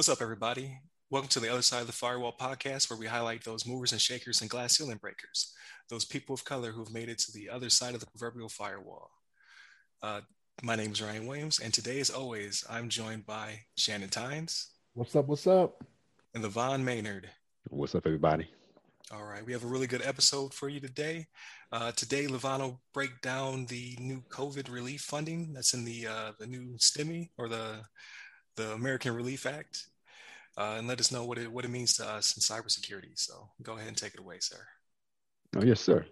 What's up, everybody? Welcome to the Other Side of the Firewall podcast, where we highlight those movers and shakers and glass ceiling breakers, those people of color who've made it to the other side of the proverbial firewall. Uh, my name is Ryan Williams, and today, as always, I'm joined by Shannon Tynes. What's up? What's up? And Levon Maynard. What's up, everybody? All right, we have a really good episode for you today. Uh, today, Levon will break down the new COVID relief funding that's in the uh, the new stimmy or the the American Relief Act uh, and let us know what it what it means to us in cybersecurity. So go ahead and take it away, sir. Oh yes, sir.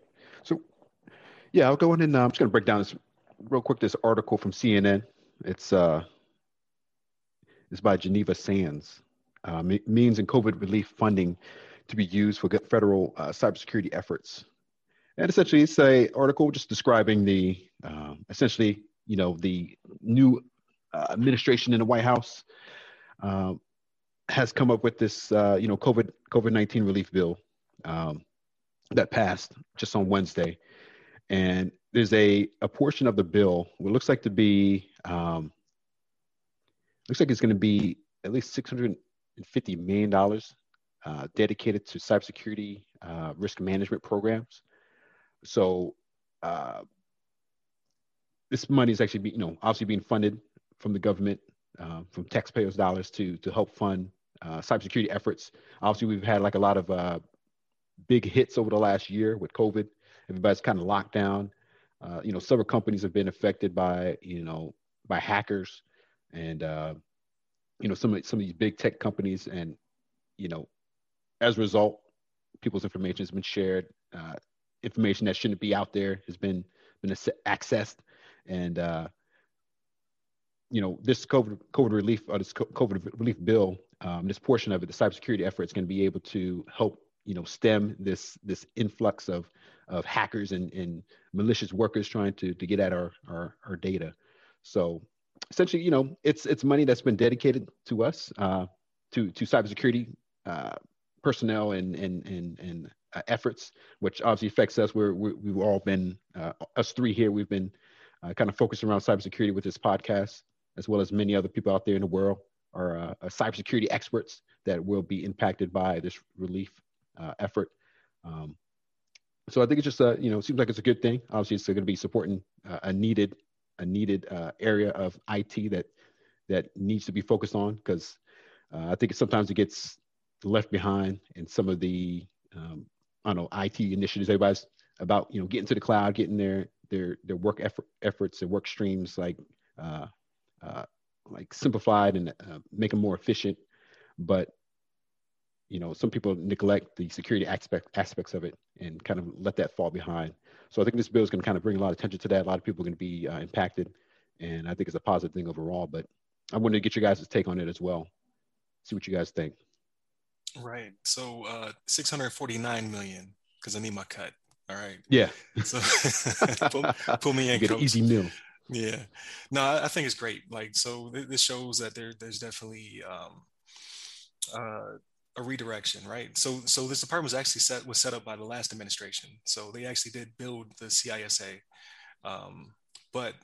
So yeah, I'll go in and uh, I'm just going to break down this real quick. This article from CNN. It's uh, it's by Geneva Sands. Uh, means and COVID relief funding to be used for federal uh, cybersecurity efforts. And essentially, it's a article just describing the um, essentially, you know, the new uh, administration in the White House. Um, has come up with this, uh, you know, COVID COVID nineteen relief bill um, that passed just on Wednesday, and there's a a portion of the bill what looks like to be um, looks like it's going to be at least six hundred and fifty million dollars uh, dedicated to cybersecurity uh, risk management programs. So uh, this money is actually, be, you know, obviously being funded from the government, uh, from taxpayers' dollars to to help fund uh, cybersecurity efforts. Obviously, we've had like a lot of uh, big hits over the last year with COVID. Everybody's kind of locked down. Uh, you know, several companies have been affected by you know by hackers, and uh, you know some of some of these big tech companies, and you know, as a result, people's information has been shared. Uh, information that shouldn't be out there has been been accessed, and uh, you know this COVID COVID relief or this COVID relief bill um, this portion of it, the cybersecurity effort, is going to be able to help you know stem this this influx of of hackers and, and malicious workers trying to to get at our, our our data. So essentially, you know, it's it's money that's been dedicated to us uh, to to cybersecurity uh, personnel and and and and uh, efforts, which obviously affects us. We're, we have all been uh, us three here. We've been uh, kind of focused around cybersecurity with this podcast, as well as many other people out there in the world are uh, cybersecurity experts that will be impacted by this relief uh, effort. Um, so I think it's just a, you know, seems like it's a good thing. Obviously, it's going to be supporting uh, a needed, a needed uh, area of IT that that needs to be focused on because uh, I think sometimes it gets left behind in some of the, um, I don't know, IT initiatives. Everybody's about you know getting to the cloud, getting their their their work effort, efforts and work streams like uh, uh, like simplified and uh, make them more efficient. But you know, some people neglect the security aspect aspects of it and kind of let that fall behind. So I think this bill is going to kind of bring a lot of attention to that. A lot of people are going to be uh, impacted, and I think it's a positive thing overall. But I wanted to get your guys' take on it as well. See what you guys think. Right. So uh, 649 million because I need my cut. All right. Yeah. So pull, pull, me in. Get an easy meal. Yeah, no, I think it's great. Like, so this shows that there, there's definitely um, uh, a redirection, right? So, so this department was actually set was set up by the last administration. So they actually did build the CISA, um, but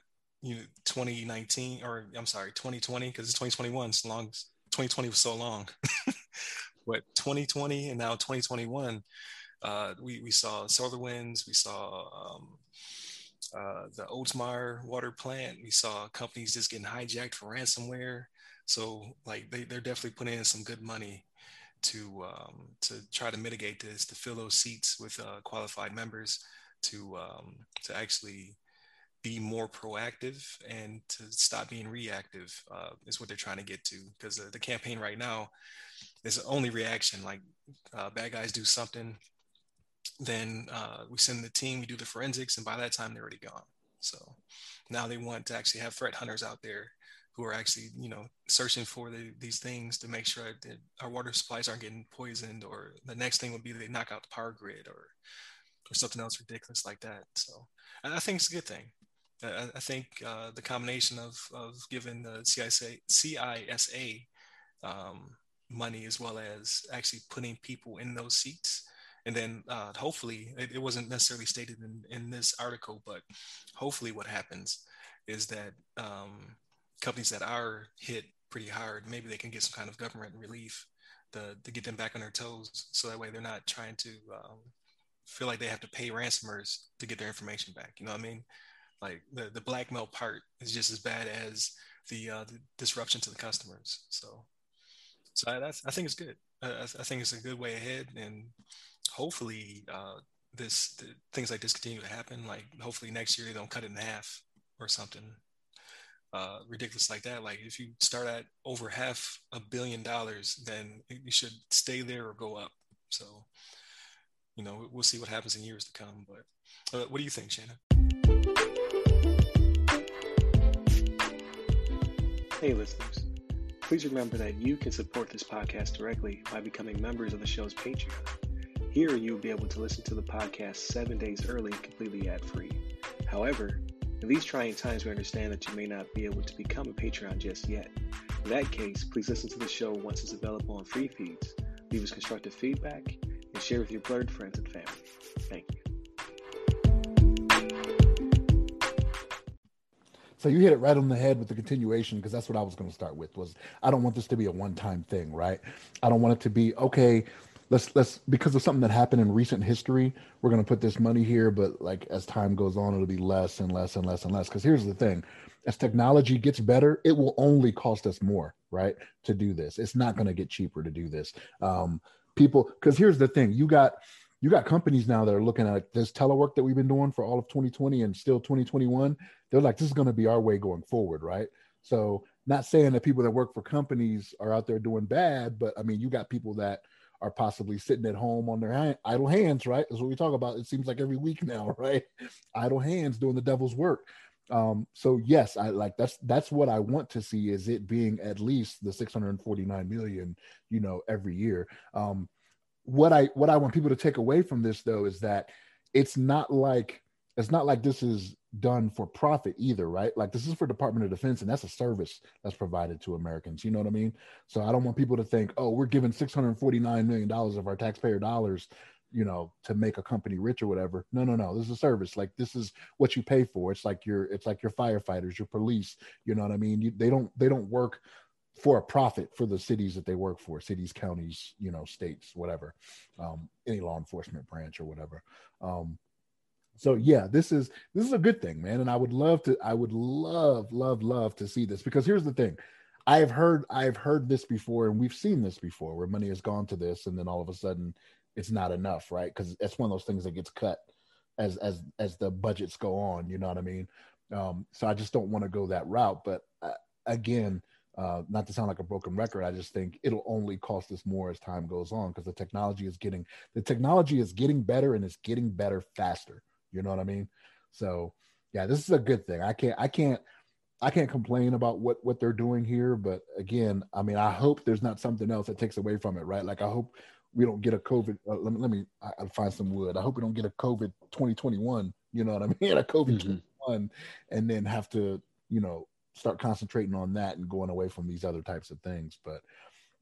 you know, 2019 or I'm sorry, 2020 because it's 2021. It's long. 2020 was so long, but 2020 and now 2021, uh, we we saw SolarWinds, we saw um, uh, the Oldsmar water plant. We saw companies just getting hijacked for ransomware. So like they, they're definitely putting in some good money to um, to try to mitigate this, to fill those seats with uh, qualified members, to um, to actually be more proactive and to stop being reactive uh, is what they're trying to get to. Because the, the, campaign right now is only reaction. Like uh, bad guys do something, then uh, we send the team, we do the forensics, and by that time they're already gone. So now they want to actually have threat hunters out there who are actually, you know, searching for the, these things to make sure that our water supplies aren't getting poisoned, or the next thing would be they knock out the power grid, or or something else ridiculous like that. So I think it's a good thing. I, I think uh, the combination of of giving the CISA, CISA um, money as well as actually putting people in those seats and then uh, hopefully it, it, wasn't necessarily stated in, in this article but hopefully what happens is that um, companies that are hit pretty hard, maybe they can get some kind of government relief to, to get them back on their toes. So that way they're not trying to um, feel like they have to pay ransomers to get their information back. You know what I mean? Like the, the blackmail part is just as bad as the, uh, the disruption to the customers. So, so I, I think it's good. I, I, think it's a good way ahead, and hopefully, uh, this things like this continue to happen. Like hopefully next year they don't cut it in half or something uh, ridiculous like that. Like if you start at over half a billion dollars, then you should stay there or go up. So, you know, we'll see what happens in years to come. But uh, what do you think, Shannon? Hey, listeners. Please remember that you can support this podcast directly by becoming members of the show's Patreon. Here, you'll be able to listen to the podcast seven days early, and completely ad free. However, in these trying times, we understand that you may not be able to become a Patreon just yet. In that case, please listen to the show once it's available on free feeds, leave us constructive feedback, and share with your blurred friends and family. Thank you. So you hit it right on the head with the continuation because that's what I was going to start with was I don't want this to be a one-time thing, right? I don't want it to be okay, let's let's because of something that happened in recent history we're going to put this money here but like as time goes on it'll be less and less and less and less. Because here's the thing. As technology gets better it will only cost us more right to do this. It's not going to get cheaper to do this. Um people because here's the thing. You got you got companies now that are looking at this telework that we've been doing for all of 2020 and still 2021 they're like this is going to be our way going forward right? So not saying that people that work for companies are out there doing bad but i mean you got people that are possibly sitting at home on their hand, idle hands, right? That's what we talk about. It seems like every week now, right? idle hands doing the devil's work. Um, so yes, I like that's that's what I want to see is it being at least the 649 million, you know, every year. Um, what I what I want people to take away from this though is that it's not like it's not like this is done for profit either, right? Like this is for Department of Defense, and that's a service that's provided to Americans. You know what I mean? So I don't want people to think, oh, we're giving six hundred forty nine million dollars of our taxpayer dollars, you know, to make a company rich or whatever. No, no, no. This is a service. Like this is what you pay for. It's like your it's like your firefighters, your police. You know what I mean? You, they don't they don't work for a profit for the cities that they work for cities counties you know states whatever um, any law enforcement branch or whatever um, so yeah this is this is a good thing man. And i would love to i would love love love to see this because here's the thing. I have heard i've heard this before and we've seen this before where money has gone to this and then all of a sudden it's not enough right? Because it's one of those things that gets cut as as as the budgets go on you know what i mean? Um so i just don't want to go that route but uh, again uh, not to sound like a broken record, I just think it'll only cost us more as time goes on because the technology is getting the technology is getting better and it's getting better faster. You know what I mean? So yeah, this is a good thing. I can't I can't I can't complain about what what they're doing here, but again, I mean, I hope there's not something else that takes away from it, right? Like I hope we don't get a COVID. Uh, let me let me I, will find some wood. I hope we don't get a COVID 2021. You know what I mean? A COVID mm-hmm. 21, and then have to you know start concentrating on that and going away from these other types of things. But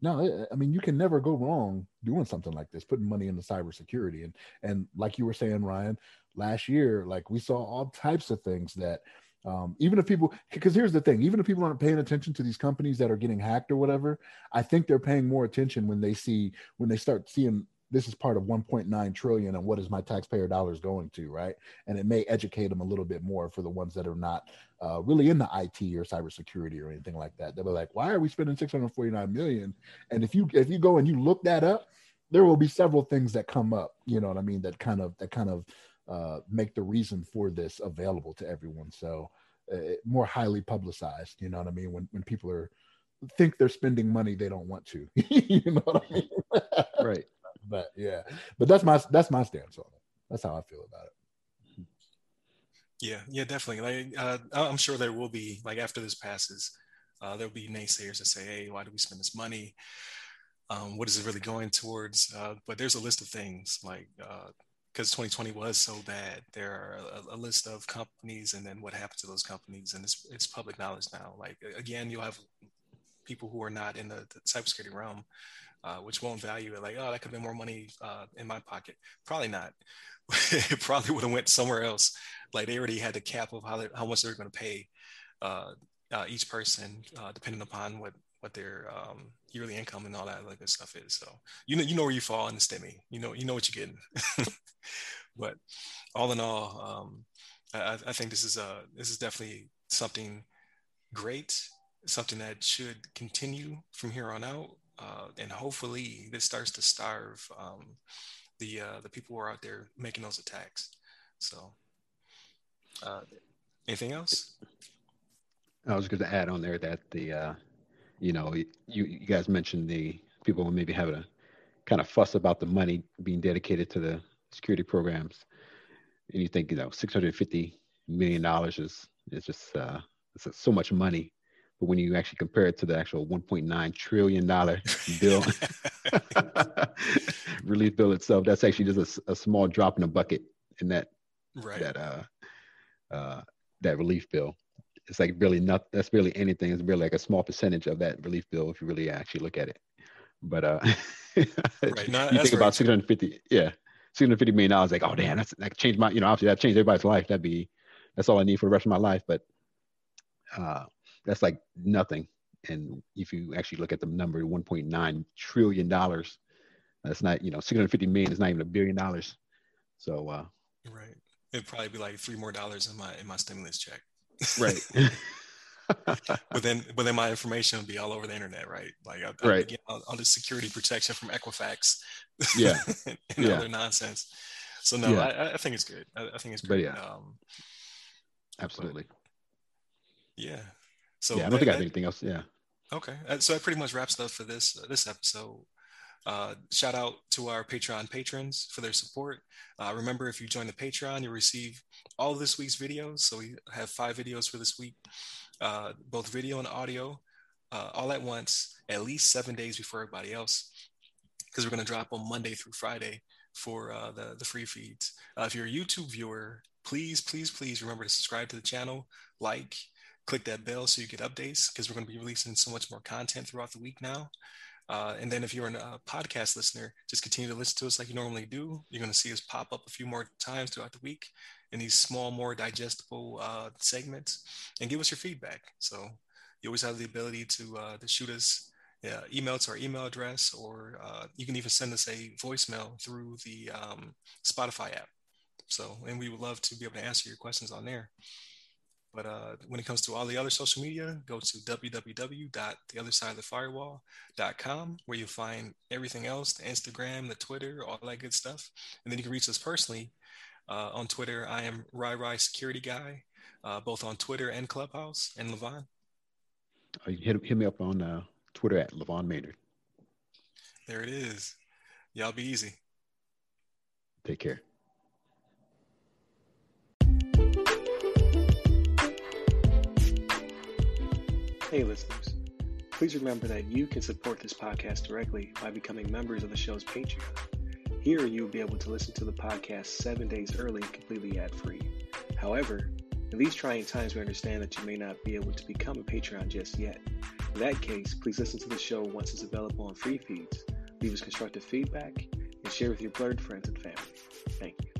no, I mean you can never go wrong doing something like this, putting money into cybersecurity. And and like you were saying, Ryan, last year, like we saw all types of things that um, even if people because here's the thing, even if people aren't paying attention to these companies that are getting hacked or whatever, I think they're paying more attention when they see when they start seeing this is part of 1.9 trillion and what is my taxpayer dollars going to right? And it may educate them a little bit more for the ones that are not uh, really in the it or cybersecurity or anything like that. They'll be like why are we spending 649 million? And if you if you go and you look that up there will be several things that come up you know what i mean that kind of that kind of uh, make the reason for this available to everyone so uh, more highly publicized you know what i mean when when people are think they're spending money they don't want to you know what i mean right but yeah, but that's my that's my stance on it. That's how I feel about it. Yeah, yeah, definitely. Like, uh, I'm sure there will be like after this passes, uh, there'll be naysayers that say, "Hey, why do we spend this money? Um, what is it really going towards?" Uh, but there's a list of things like because uh, 2020 was so bad. There are a, a, list of companies, and then what happened to those companies, and it's it's public knowledge now. Like again, you'll have people who are not in the, the cybersecurity realm uh, which won't value it. Like, oh, that could have been more money uh, in my pocket. Probably not. it probably would have went somewhere else. Like they already had the cap of how, how much they're going to pay uh, uh, each person, uh, depending upon what what their um, yearly income and all that other good stuff is. So you know you know where you fall in the stimmy. You know you know what you're getting. but all in all, um, I, I, think this is a this is definitely something great, something that should continue from here on out, uh, and hopefully this starts to starve um, the uh, the people who are out there making those attacks. So, uh, anything else? I was going to add on there that the, uh, you know, you, you guys mentioned the people who maybe having a kind of fuss about the money being dedicated to the security programs, and you think you know 650 million dollars is is just uh, it's so much money, but when you actually compare it to the actual 1.9 trillion dollar bill relief bill itself, that's actually just a, a, small drop in the bucket in that right. that uh, uh, that relief bill it's like really not that's really anything. It's really like a small percentage of that relief bill if you really actually look at it. But uh right. no, you think about 650 yeah 650 million dollars like oh damn that's that changed my you know obviously that changed everybody's life. That'd be that's all i need for the rest of my life. But uh that's like nothing. And if you actually look at the number 1.9 trillion dollars that's not you know 650 million is not even a billion dollars. So uh right. It'd probably be like three more dollars in my in my stimulus check right. But then but then my information will be all over the internet right? Like I, right. get all, all the security protection from equifax yeah. and yeah. other nonsense. So no yeah. I, I, think it's good. I, I think it's great. but yeah. Um, absolutely. yeah. So yeah i don't that, think i have anything else. Yeah. Okay. Uh, so that pretty much wraps up for this uh, this episode uh, shout out to our Patreon patrons for their support. Uh, remember, if you join the Patreon, you'll receive all of this week's videos. So we have five videos for this week, uh, both video and audio, uh, all at once, at least seven days before everybody else, because we're going to drop on Monday through Friday for uh, the, the free feeds. Uh, if you're a YouTube viewer, please, please, please remember to subscribe to the channel, like, click that bell so you get updates because we're going to be releasing so much more content throughout the week now. Uh, and then if you're a uh, podcast listener, just continue to listen to us like you normally do. You're going to see us pop up a few more times throughout the week in these small, more digestible uh, segments and give us your feedback. So you always have the ability to, uh, to shoot us uh, email to our email address, or you can even send us a voicemail through the um, Spotify app. So, and we would love to be able to answer your questions on there. But uh, when it comes to all the other social media, go to www.theothersideofthefirewall.com where you'll find everything else the Instagram, the Twitter, all that good stuff. And then you can reach us personally uh, on Twitter. I am Ry Ry Security Guy, uh, both on Twitter and Clubhouse. And Levon? Uh, hit, hit me up on uh, Twitter at Levon Maynard. There it is. Y'all be easy. Take care. Hey, listeners. Please remember that you can support this podcast directly by becoming members of the show's Patreon. Here, you will be able to listen to the podcast seven days early, completely ad free. However, in these trying times, we understand that you may not be able to become a Patreon just yet. In that case, please listen to the show once it's available on free feeds, leave us constructive feedback, and share with your blurred friends and family. Thank you.